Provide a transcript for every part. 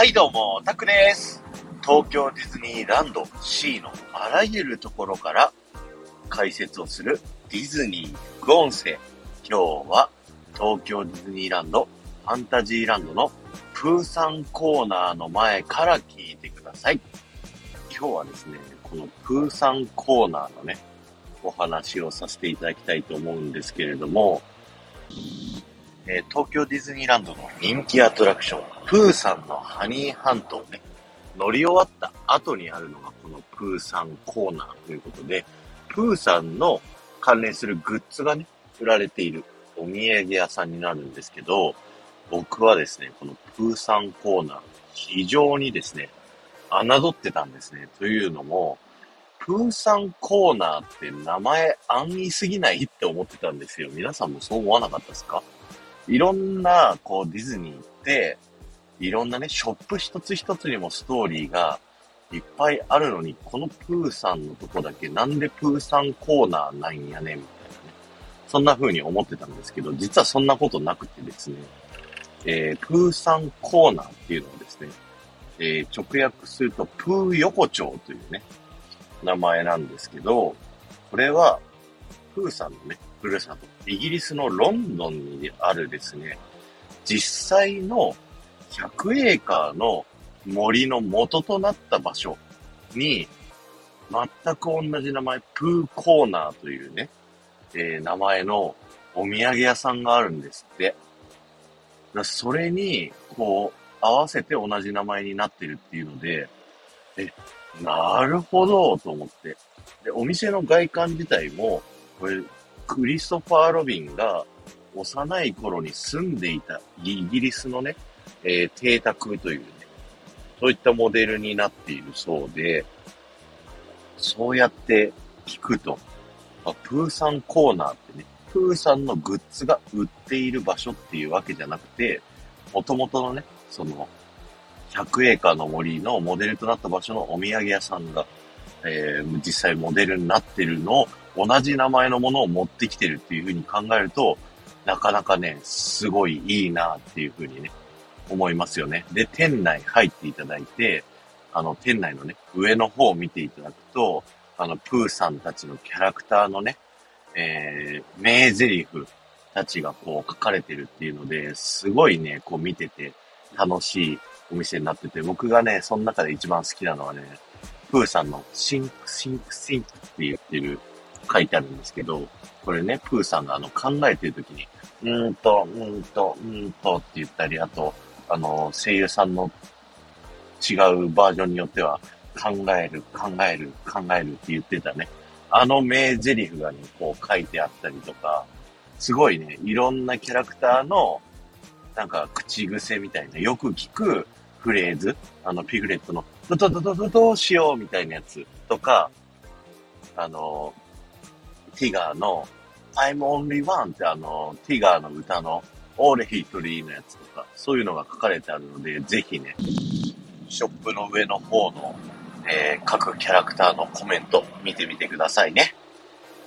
はいどうも、タクです。東京ディズニーランド C のあらゆるところから解説をするディズニー副音声。今日は東京ディズニーランドファンタジーランドのプーさんコーナーの前から聞いてください。今日はですね、このプーさんコーナーのね、お話をさせていただきたいと思うんですけれども、えー、東京ディズニーランドの人気アトラクション、プーさんのハニーハントをね、乗り終わった後にあるのがこのプーさんコーナーということで、プーさんの関連するグッズがね、売られているお土産屋さんになるんですけど、僕はですね、このプーさんコーナー、非常にですね、侮ってたんですね。というのも、プーさんコーナーって名前安易すぎないって思ってたんですよ。皆さんもそう思わなかったですか？いろんな、こう、ディズニーって、いろんなね、ショップ一つ一つにもストーリーがいっぱいあるのに、このプーさんのとこだけなんでプーさんコーナーないんやね、みたいなね。そんな風に思ってたんですけど、実はそんなことなくてですね、えー、プーさんコーナーっていうのはですね、えー、直訳すると、プー横丁というね、名前なんですけど、これは、プーさんのね、ふるさと、イギリスのロンドンにあるですね、実際の100エーカーの森の元となった場所に、全く同じ名前、プーコーナーというね、えー、名前のお土産屋さんがあるんですって。だそれに、こう、合わせて同じ名前になってるっていうので、え、なるほど、と思って。で、お店の外観自体も、これ、クリストファー・ロビンが幼い頃に住んでいたイギリスのね、えー、邸宅というね、そういったモデルになっているそうで、そうやって聞くと、あ、プーさんコーナーってね、プーさんのグッズが売っている場所っていうわけじゃなくて、元々のね、その、100エーカーの森のモデルとなった場所のお土産屋さんが、えー、実際モデルになってるのを同じ名前のものを持ってきてるっていうふうに考えると、なかなかね、すごいいいなっていうふうにね、思いますよね。で、店内入っていただいて、あの、店内のね、上の方を見ていただくと、あの、プーさんたちのキャラクターのね、えー、名台詞たちがこう書かれてるっていうので、すごいね、こう見てて楽しいお店になってて、僕がね、その中で一番好きなのはね、プーさんの think think think って言ってる、書いてあるんですけど、これね、プーさんがあの考えてる時に、うーんと、うーんと、うーんとって言ったり、あと、あの、声優さんの違うバージョンによっては、考える、考える、考えるって言ってたね。あの名台詞がね、こう書いてあったりとか、すごいね、いろんなキャラクターの、なんか口癖みたいな、よく聞くフレーズ、あの、ピグレットの、どどどどどどうしようみたいなやつとか、あの、ティガーの I'm only one ってあの、ティガーの歌の俺一人のやつとか、そういうのが書かれてあるので、ぜひね、ショップの上の方の、えー、各キャラクターのコメント見てみてくださいね。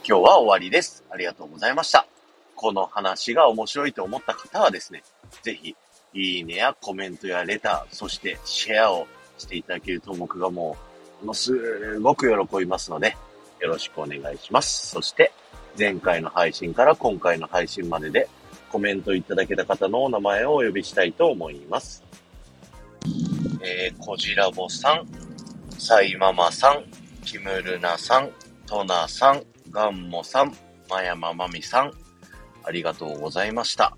今日は終わりです。ありがとうございました。この話が面白いと思った方はですね、ぜひ、いいねやコメントやレター、そしてシェアをしていただけると僕がもう、ものすごく喜びますので、よろしくお願いします。そして、前回の配信から今回の配信まででコメントいただけた方のお名前をお呼びしたいと思います。えー、こじらぼさん、サイママさん、キムルナさん、トナさん、ガンモさん、マヤママミさん、ありがとうございました。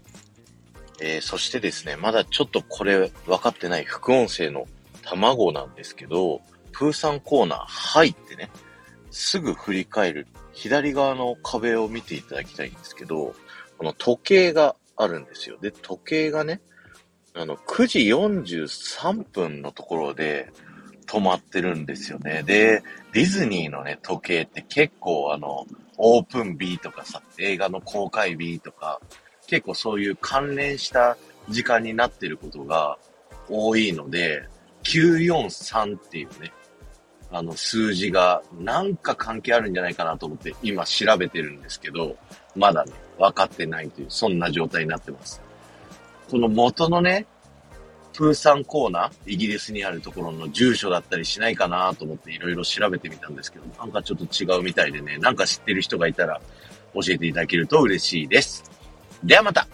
えー、そしてですね、まだちょっとこれ分かってない副音声の卵なんですけど、プーさんコーナー入ってね、すぐ振り返る左側の壁を見ていただきたいんですけど、この時計があるんですよ。で、時計がね、あの、9時43分のところで止まってるんですよね。で、ディズニーのね、時計って結構あの、オープン日とかさ、映画の公開日とか、結構そういう関連した時間になってることが多いので、943っていうね、あの数字がなんか関係あるんじゃないかなと思って今調べてるんですけど、まだね、分かってないという、そんな状態になってます。この元のね、プーさんコーナー、イギリスにあるところの住所だったりしないかなと思っていろいろ調べてみたんですけど、なんかちょっと違うみたいでね、なんか知ってる人がいたら教えていただけると嬉しいです。ではまた